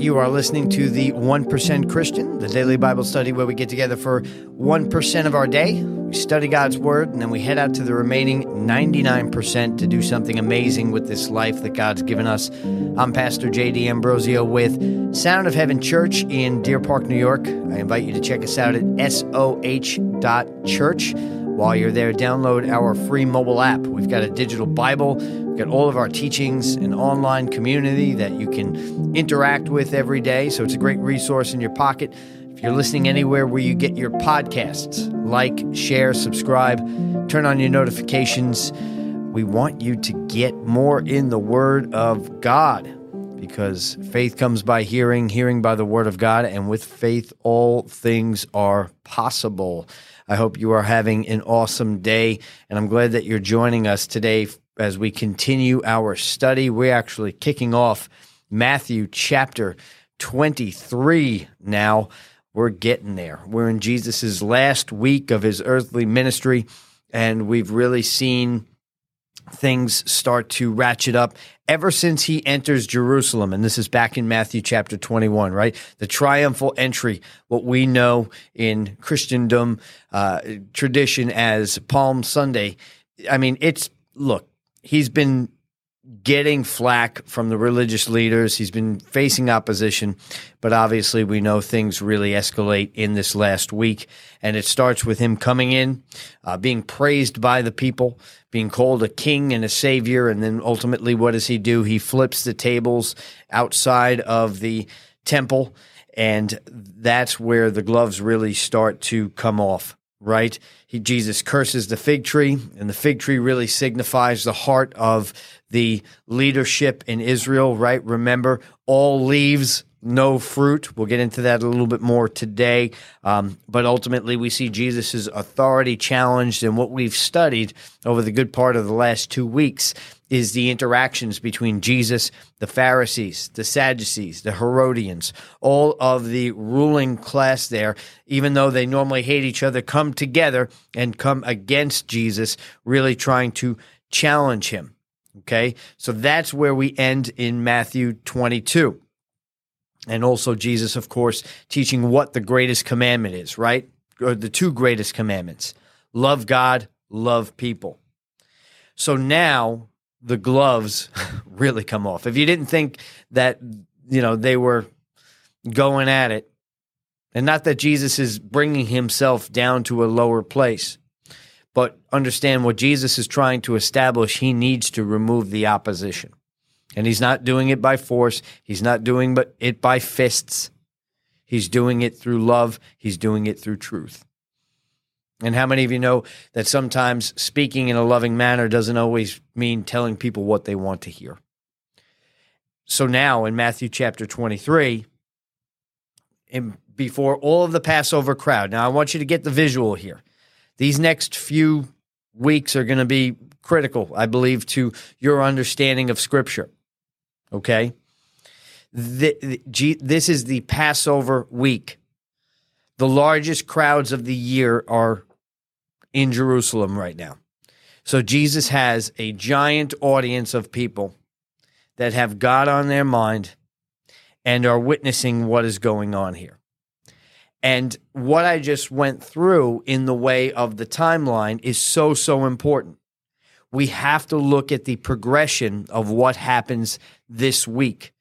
You are listening to the 1% Christian, the daily Bible study where we get together for 1% of our day. We study God's Word, and then we head out to the remaining 99% to do something amazing with this life that God's given us. I'm Pastor Jay D'Ambrosio with Sound of Heaven Church in Deer Park, New York. I invite you to check us out at soh.church. While you're there, download our free mobile app. We've got a digital Bible, we've all of our teachings, an online community that you can interact with every day. So it's a great resource in your pocket. If you're listening anywhere where you get your podcasts, like, share, subscribe, turn on your notifications. We want you to get more in the Word of God because faith comes by hearing, hearing by the Word of God, and with faith, all things are possible. I hope you are having an awesome day, and I'm glad that you're joining us today as we continue our study. We're actually kicking off Matthew chapter 23 now. We're getting there. We're in Jesus' last week of his earthly ministry, and we've really seen things start to ratchet up ever since he enters Jerusalem. And this is back in Matthew chapter 21, right? The triumphal entry, what we know in Christendom uh, tradition as Palm Sunday. I mean, it's, look, he's been getting flack from the religious leaders. He's been facing opposition, but obviously we know things really escalate in this last week. And it starts with him coming in, uh, being praised by the people, being called a king and a savior. And then ultimately, what does he do? He flips the tables outside of the temple. And that's where the gloves really start to come off right? He, Jesus curses the fig tree, and the fig tree really signifies the heart of the leadership in Israel, right? Remember, all leaves, no fruit. We'll get into that a little bit more today. Um, but ultimately, we see Jesus' authority challenged, and what we've studied over the good part of the last two weeks is the interactions between Jesus, the Pharisees, the Sadducees, the Herodians, all of the ruling class there, even though they normally hate each other, come together and come against Jesus, really trying to challenge him. Okay, so that's where we end in Matthew 22. And also, Jesus, of course, teaching what the greatest commandment is, right? Or the two greatest commandments love God, love people. So now the gloves really come off. If you didn't think that, you know, they were going at it, and not that Jesus is bringing himself down to a lower place, but understand what Jesus is trying to establish, he needs to remove the opposition. And he's not doing it by force, he's not doing it by fists. He's doing it through love, he's doing it through truth. And how many of you know that sometimes speaking in a loving manner doesn't always mean telling people what they want to hear? So now in Matthew chapter 23, in, before all of the Passover crowd, now I want you to get the visual here. These next few weeks are going to be critical, I believe, to your understanding of Scripture. Okay? The, the, this is the Passover week. The largest crowds of the year are in Jerusalem right now. So Jesus has a giant audience of people that have God on their mind and are witnessing what is going on here. And what I just went through in the way of the timeline is so, so important. We have to look at the progression of what happens this week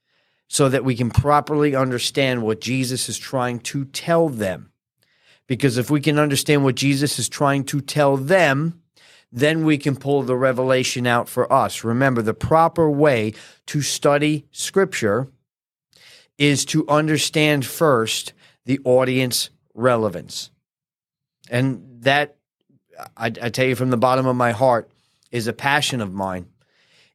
so that we can properly understand what Jesus is trying to tell them. Because if we can understand what Jesus is trying to tell them, then we can pull the revelation out for us. Remember, the proper way to study scripture is to understand first the audience relevance. And that, I, I, tell you from the bottom of my heart, is a passion of mine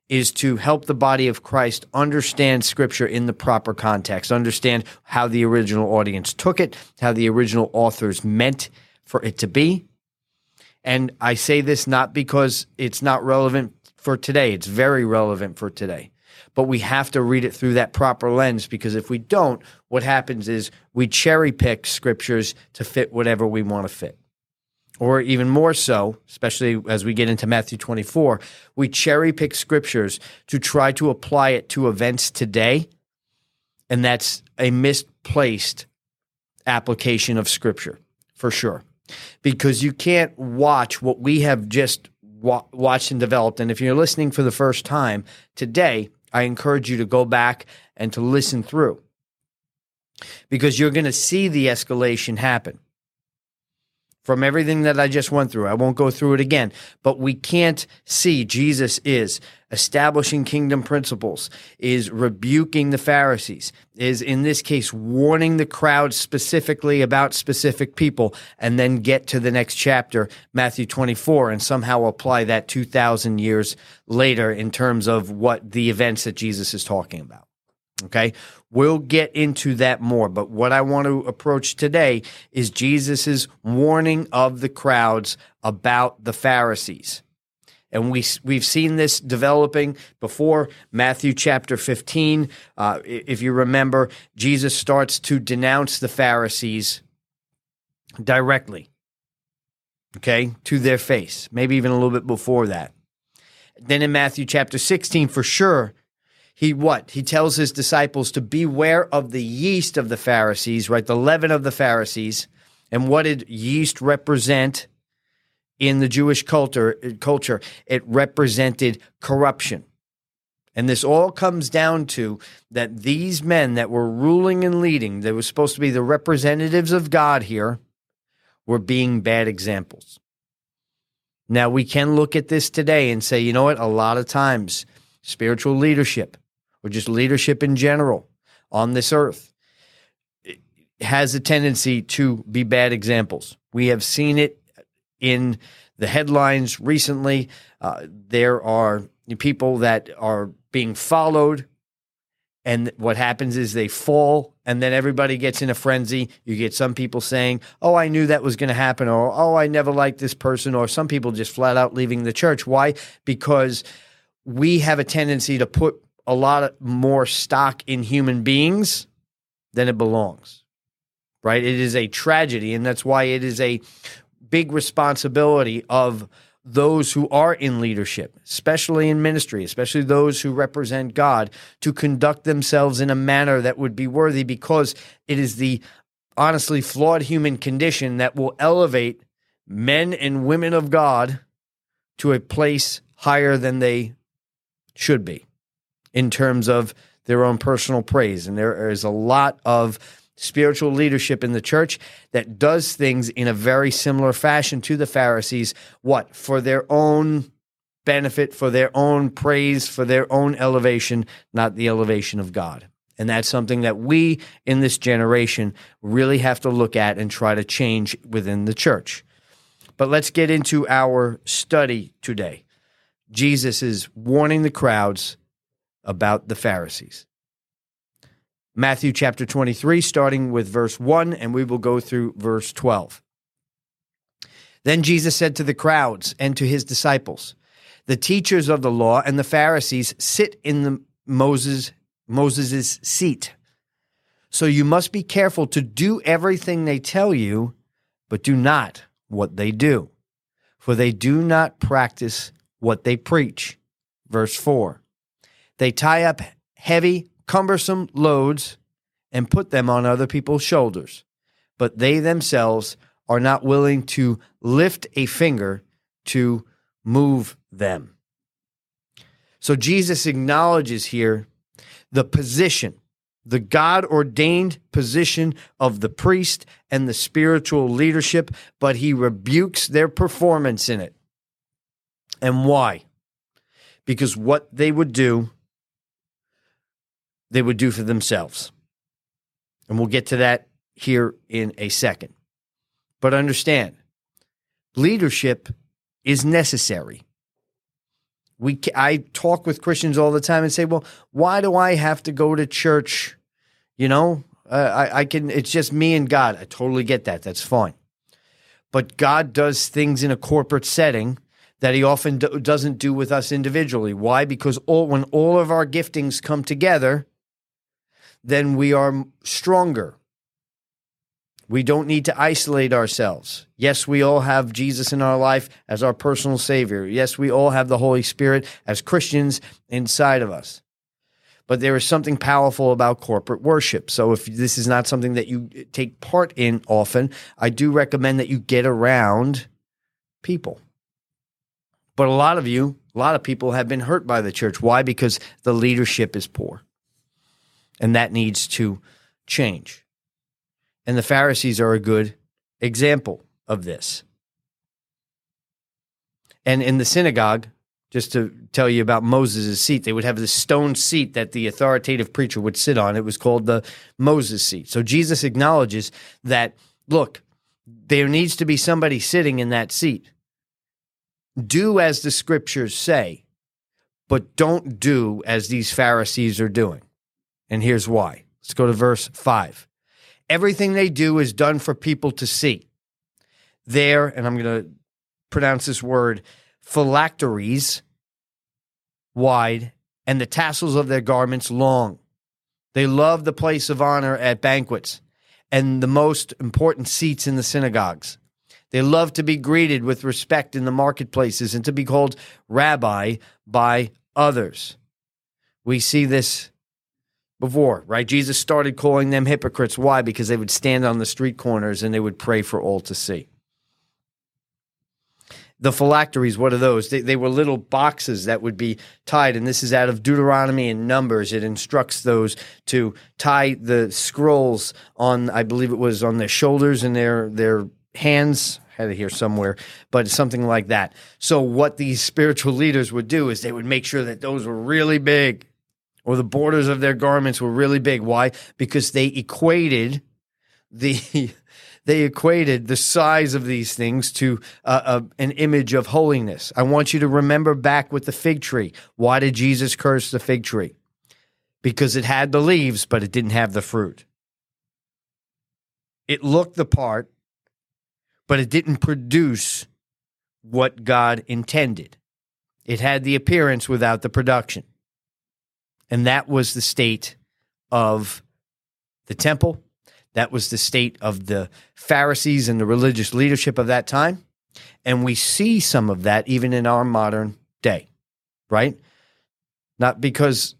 is to help the body of Christ understand scripture in the proper context, understand how the original audience took it, how the original authors meant for it to be. And I say this not because it's not relevant for today, it's very relevant for today. But we have to read it through that proper lens because if we don't, what happens is we cherry pick scriptures to fit whatever we want to fit or even more so, especially as we get into Matthew 24, we cherry pick scriptures to try to apply it to events today. And that's a misplaced application of Scripture for sure. Because you can't watch what we have just wa- watched and developed. And if you're listening for the first time today, I encourage you to go back and to listen through because you're going to see the escalation happen from everything that I just went through. I won't go through it again, but we can't see Jesus is establishing kingdom principles, is rebuking the Pharisees, is in this case warning the crowd specifically about specific people, and then get to the next chapter, Matthew 24, and somehow apply that 2,000 years later in terms of what the events that Jesus is talking about. Okay. We'll get into that more. But what I want to approach today is Jesus' warning of the crowds about the Pharisees. And we, we've seen this developing before Matthew chapter 15. Uh, if you remember, Jesus starts to denounce the Pharisees directly, okay, to their face, maybe even a little bit before that. Then in Matthew chapter 16, for sure, he what? He tells his disciples to beware of the yeast of the Pharisees, right? The leaven of the Pharisees. And what did yeast represent in the Jewish culture? Uh, culture, it represented corruption. And this all comes down to that these men that were ruling and leading, they were supposed to be the representatives of God here, were being bad examples. Now, we can look at this today and say, you know what? A lot of times, spiritual leadership or just leadership in general on this earth has a tendency to be bad examples. We have seen it in the headlines recently. Uh, there are people that are being followed, and what happens is they fall, and then everybody gets in a frenzy. You get some people saying, Oh, I knew that was going to happen, or Oh, I never liked this person, or some people just flat out leaving the church. Why? Because we have a tendency to put a lot more stock in human beings than it belongs. Right? It is a tragedy, and that's why it is a big responsibility of those who are in leadership, especially in ministry, especially those who represent God, to conduct themselves in a manner that would be worthy because it is the honestly flawed human condition that will elevate men and women of God to a place higher than they should be in terms of their own personal praise. And there is a lot of spiritual leadership in the church that does things in a very similar fashion to the Pharisees. What? For their own benefit, for their own praise, for their own elevation, not the elevation of God. And that's something that we in this generation really have to look at and try to change within the church. But let's get into our study today. Jesus is warning the crowds about the Pharisees. Matthew chapter 23, starting with verse 1, and we will go through verse 12. Then Jesus said to the crowds and to his disciples, The teachers of the law and the Pharisees sit in the Moses Moses' seat. So you must be careful to do everything they tell you, but do not what they do, for they do not practice what they preach. Verse 4 they tie up heavy, cumbersome loads and put them on other people's shoulders, but they themselves are not willing to lift a finger to move them. So Jesus acknowledges here the position, the God ordained position of the priest and the spiritual leadership, but he rebukes their performance in it. And why? Because what they would do they would do for themselves. And we'll get to that here in a second. But understand, leadership is necessary. We, I talk with Christians all the time and say, well, why do I have to go to church? You know, uh, I, I can, it's just me and God. I totally get that. That's fine. But God does things in a corporate setting that he often do, doesn't do with us individually. Why? Because all, when all of our giftings come together, then we are stronger. We don't need to isolate ourselves. Yes, we all have Jesus in our life as our personal Savior. Yes, we all have the Holy Spirit as Christians inside of us. but there is something powerful about corporate worship. So if this is not something that you uh, take part in often, I do recommend that you get around people. But a lot of you, a lot of people have been hurt by the church. Why? Because the leadership is poor. And that needs to change. And the Pharisees are a good example of this. And in the synagogue, just to tell you about Moses' seat, they would have this stone seat that the authoritative preacher would sit on. It was called the Moses seat. So Jesus acknowledges that, look, there needs to be somebody sitting in that seat. Do as the scriptures say, but don't do as these Pharisees are doing. And here's why. Let's go to verse 5. Everything they do is done for people to see. There, and I'm going to pronounce this word, phylacteries wide, and the tassels of their garments long. They love the place of honor at banquets and the most important seats in the synagogues. They love to be greeted with respect in the marketplaces and to be called rabbi by others. We see this before, right? Jesus started calling them hypocrites. Why? Because they would stand on the street corners and they would pray for all to see. The phylacteries, what are those? They, they were little boxes that would be tied, and this is out of Deuteronomy and Numbers. It instructs those to tie the scrolls on, I believe it was on their shoulders and their their hands. Had it here somewhere, but something like that. So, what these spiritual leaders would do is they would make sure that those were really big or the borders of their garments were really big. Why? Because they equated the they equated the size of these things to uh, uh, an image of holiness. I want you to remember back with the fig tree. Why did Jesus curse the fig tree? Because it had the leaves, but it didn't have the fruit. It looked the part, but it didn't produce what God intended. It had the appearance without the production. And that was the state of the temple. That was the state of the Pharisees and the religious leadership of that time. And we see some of that even in our modern day, right? Not because,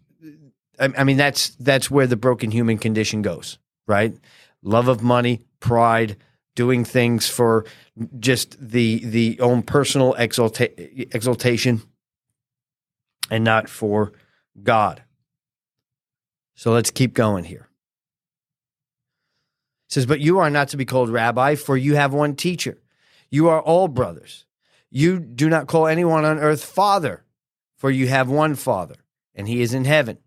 I mean, that's, that's where the broken human condition goes, right? Love of money, pride, doing things for just the, the own personal exalta- exaltation and not for God. So let's keep going here. It says, But you are not to be called rabbi, for you have one teacher. You are all brothers. You do not call anyone on earth father, for you have one father, and he is in heaven.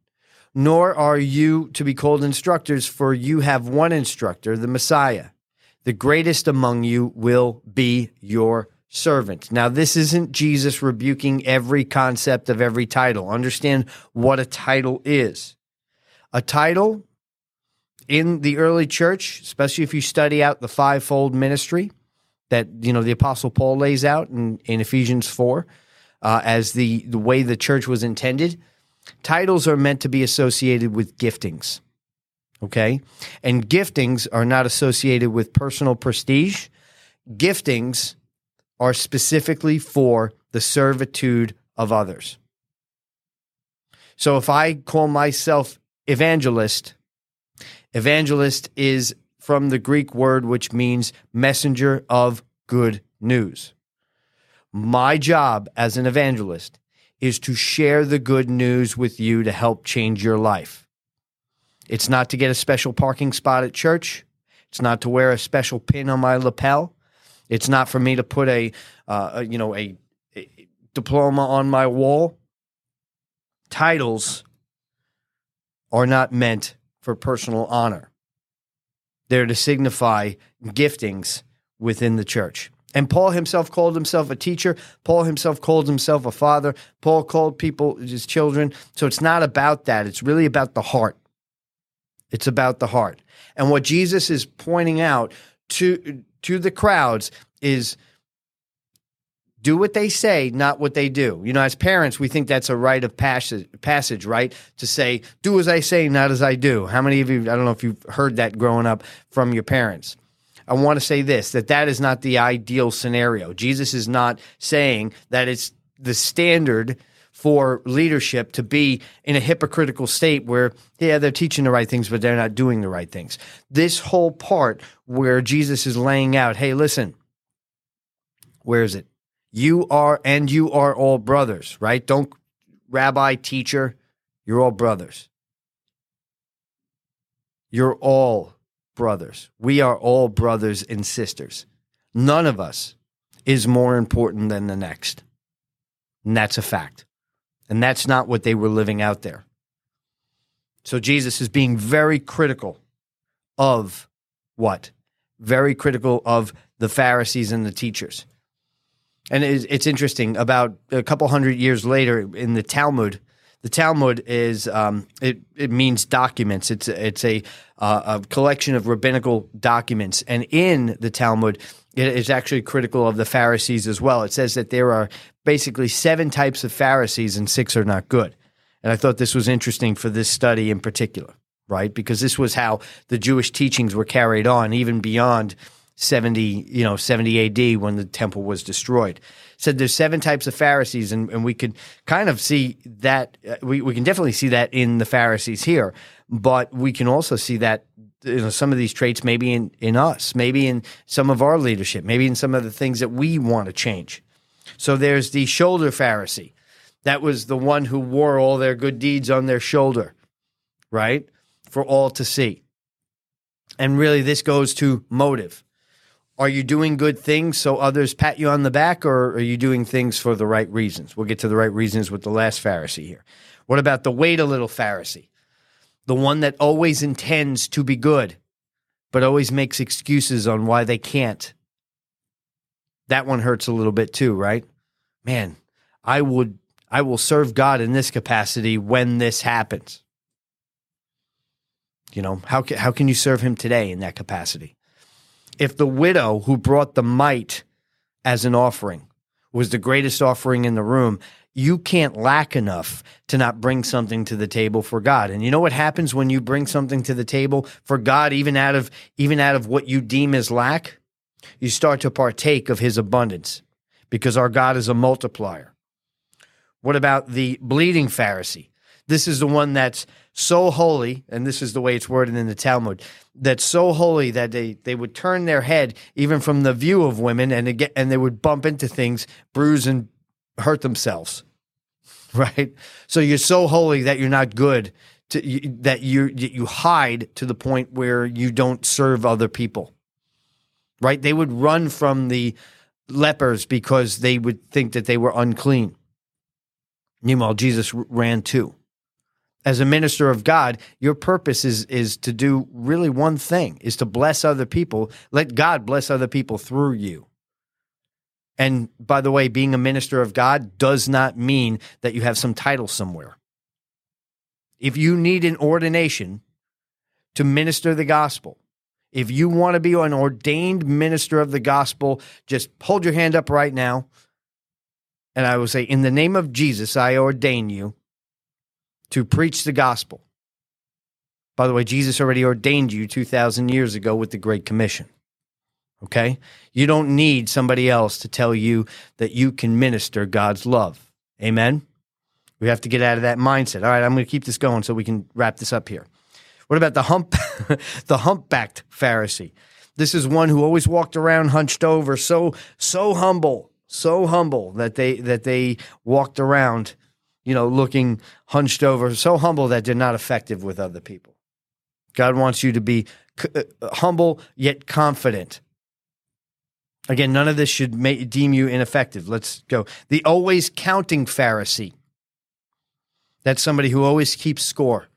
Nor are you to be called instructors, for you have one instructor, the Messiah. The greatest among you will be your servant. Now, this isn't Jesus rebuking every concept of every title. Understand what a title is. A title in the early church, especially if you study out the fivefold ministry that you know the Apostle Paul lays out in, in Ephesians four, uh, as the the way the church was intended. Titles are meant to be associated with giftings, okay, and giftings are not associated with personal prestige. Giftings are specifically for the servitude of others. So if I call myself evangelist, Evangelist is from the Greek word which means messenger of good news. My job as an evangelist is to share the good news with you to help change your life. It's not to get a special parking spot at church. It's not to wear a special pin on my lapel. It's not for me to put a, uh, a you know, a, a diploma on my wall. Titles are not meant for personal honor. They're to signify giftings within the church. And Paul himself called himself a teacher. Paul himself called himself a father. Paul called people his children. So it's not about that. It's really about the heart. It's about the heart. And what Jesus is pointing out to to the crowds is do what they say, not what they do. You know, as parents, we think that's a rite of passage, passage, right? To say, do as I say, not as I do. How many of you, I don't know if you've heard that growing up from your parents. I want to say this that that is not the ideal scenario. Jesus is not saying that it's the standard for leadership to be in a hypocritical state where, yeah, they're teaching the right things, but they're not doing the right things. This whole part where Jesus is laying out, hey, listen, where is it? You are, and you are all brothers, right? Don't, rabbi, teacher, you're all brothers. You're all brothers. We are all brothers and sisters. None of us is more important than the next. And that's a fact. And that's not what they were living out there. So Jesus is being very critical of what? Very critical of the Pharisees and the teachers. And it's, interesting. About a couple hundred years later, in the Talmud, the Talmud is um, it it means documents. It's it's a uh, a collection of rabbinical documents, and in the Talmud, it is actually critical of the Pharisees as well. It says that there are basically seven types of Pharisees, and six are not good. And I thought this was interesting for this study in particular, right? Because this was how the Jewish teachings were carried on, even beyond 70, you know, 70 AD when the temple was destroyed. Said there's seven types of Pharisees, and, and we could kind of see that. Uh, we, we can definitely see that in the Pharisees here, but we can also see that you know some of these traits maybe in in us, maybe in some of our leadership, maybe in some of the things that we want to change. So there's the shoulder Pharisee. That was the one who wore all their good deeds on their shoulder, right? For all to see. And really, this goes to motive. Are you doing good things so others pat you on the back, or are you doing things for the right reasons? We'll get to the right reasons with the last Pharisee here. What about the wait a little Pharisee? The one that always intends to be good, but always makes excuses on why they can't. That one hurts a little bit too, right? Man, I would I will serve God in this capacity when this happens. You know, how can, how can you serve him today in that capacity? If the widow who brought the mite as an offering was the greatest offering in the room, you can't lack enough to not bring something to the table for God. And you know what happens when you bring something to the table for God, even out of even out of what you deem as lack? You start to partake of his abundance because our God is a multiplier. What about the bleeding Pharisee? This is the one that's so holy, and this is the way it's worded in the Talmud, that's so holy that they, they would turn their head even from the view of women and get, and they would bump into things, bruise and hurt themselves. Right? So you're so holy that you're not good to, you, that you you hide to the point where you don't serve other people. Right? They would run from the lepers because they would think that they were unclean. Meanwhile, Jesus ran too as a minister of God, your purpose is is to do really one thing, is to bless other people. Let God bless other people through you. And by the way, being a minister of God does not mean that you have some title somewhere. If you need an ordination to minister the gospel, if you want to be an ordained minister of the gospel, just hold your hand up right now. And I will say, In the name of Jesus, I ordain you to preach the gospel. By the way, Jesus already ordained you 2,000 years ago with the Great Commission. Okay? You don't need somebody else to tell you that you can minister God's love. Amen? We have to get out of that mindset. All right, I'm going to keep this going so we can wrap this up here. What about the hump the humpbacked Pharisee? This is one who always walked around hunched over, so so humble, so humble that they that they walked around you know, looking hunched over, so humble that they're not effective with other people. God wants you to be uh, humble yet confident. Again, none of this should make, deem you ineffective. Let's go. The always counting Pharisee. That's somebody who always keeps score.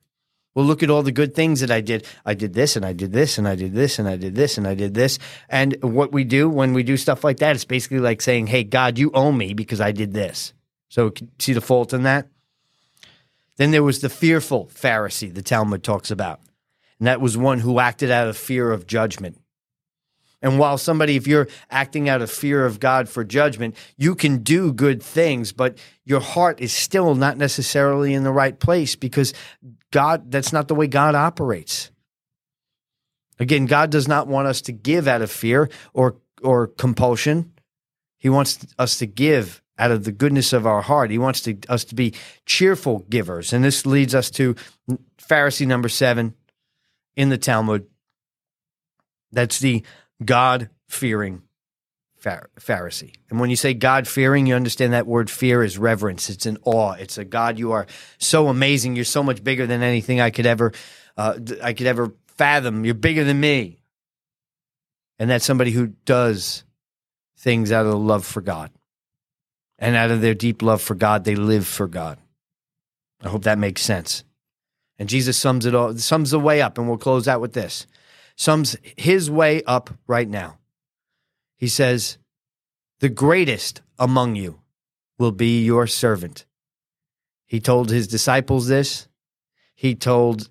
Well, look at all the good things that I did. I did this and I did this and I did this and I did this and I did this. And what we do when we do stuff like that, it's basically like saying, Hey, God, you owe me because I did this. So see the fault in that? Then there was the fearful Pharisee, the Talmud talks about. And that was one who acted out of fear of judgment. And while somebody, if you're acting out of fear of God for judgment, you can do good things, but your heart is still not necessarily in the right place because God, that's not the way God operates. Again, God does not want us to give out of fear or, or compulsion. He wants us to give out of the goodness of our heart. He wants to, us to be cheerful givers. And this leads us to Pharisee number seven in the Talmud. That's the God fearing Pharisee. And when you say God fearing, you understand that word fear is reverence. It's an awe. It's a God. You are so amazing. You're so much bigger than anything I could ever, uh, I could ever fathom. You're bigger than me. And that's somebody who does things out of love for God. And out of their deep love for God, they live for God. I hope that makes sense. And Jesus sums it all, sums the way up, and we'll close out with this. Sums his way up right now. He says, The greatest among you will be your servant. He told his disciples this. He told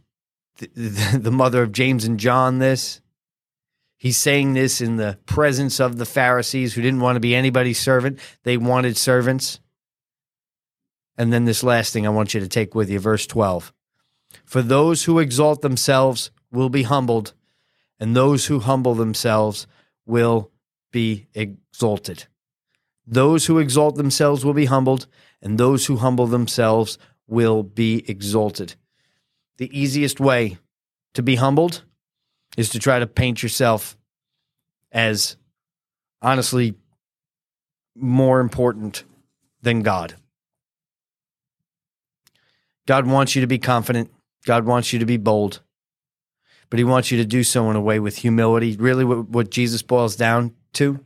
the, the, the mother of James and John this. He's saying this in the presence of the Pharisees who didn't want to be anybody's servant. They wanted servants. And then this last thing I want you to take with you, verse 12. For those who exalt themselves will be humbled, and those who humble themselves will be exalted. Those who exalt themselves will be humbled, and those who humble themselves will be exalted. The easiest way to be humbled is to try to paint yourself as honestly more important than God. God wants you to be confident. God wants you to be bold, but He wants you to do so in a way with humility. Really, what, what Jesus boils down to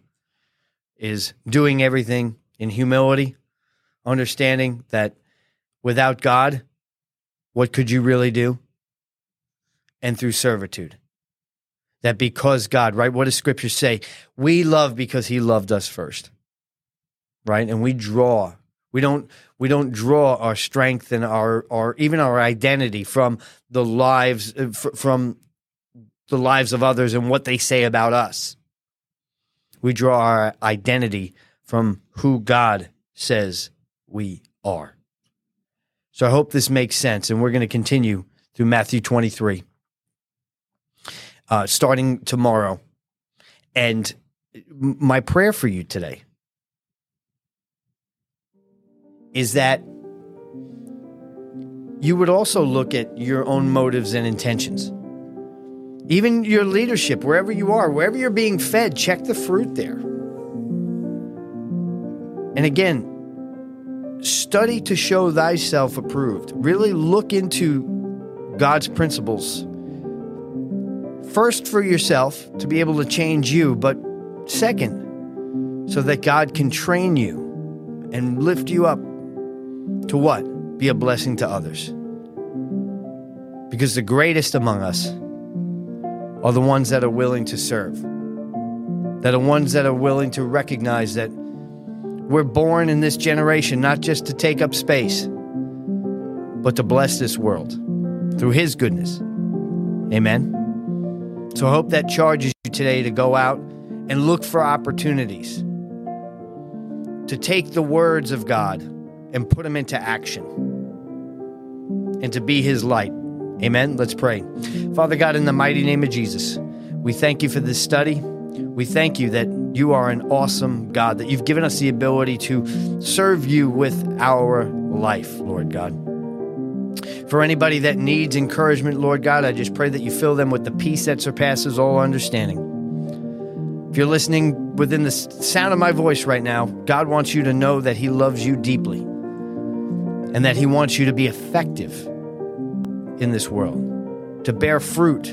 is doing everything in humility, understanding that without God, what could you really do? And through servitude that because God, right? What does scripture say? We love because he loved us first. Right? And we draw. We don't we don't draw our strength and our our even our identity from the lives uh, from the lives of others and what they say about us. We draw our identity from who God says we are. So I hope this makes sense and we're going to continue through Matthew 23 uh, starting tomorrow. And my prayer for you today is that you would also look at your own motives and intentions. Even your leadership, wherever you are, wherever you're being fed, check the fruit there. And again, study to show thyself approved. Really look into God's principles First, for yourself to be able to change you, but second, so that God can train you and lift you up to what? Be a blessing to others. Because the greatest among us are the ones that are willing to serve, that are ones that are willing to recognize that we're born in this generation not just to take up space, but to bless this world through His goodness. Amen. So I hope that charges you today to go out and look for opportunities to take the words of God and put them into action and to be his light. Amen. Let's pray. Father God, in the mighty name of Jesus, we thank you for this study. We thank you that you are an awesome God, that you've given us the ability to serve you with our life, Lord God. For anybody that needs encouragement, Lord God, I just pray that you fill them with the peace that surpasses all understanding. If you're listening within the sound of my voice right now, God wants you to know that He loves you deeply and that He wants you to be effective in this world, to bear fruit,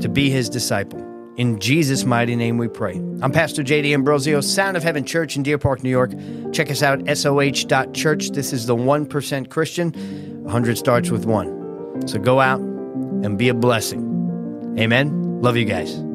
to be His disciple. In Jesus' mighty name we pray. I'm Pastor Jay D'Ambrosio, Sound of Heaven Church in Deer Park, New York. Check us out, soh.church. This is the 1% Christian. 100 starts with one. So go out and be a blessing. Amen. Love you guys.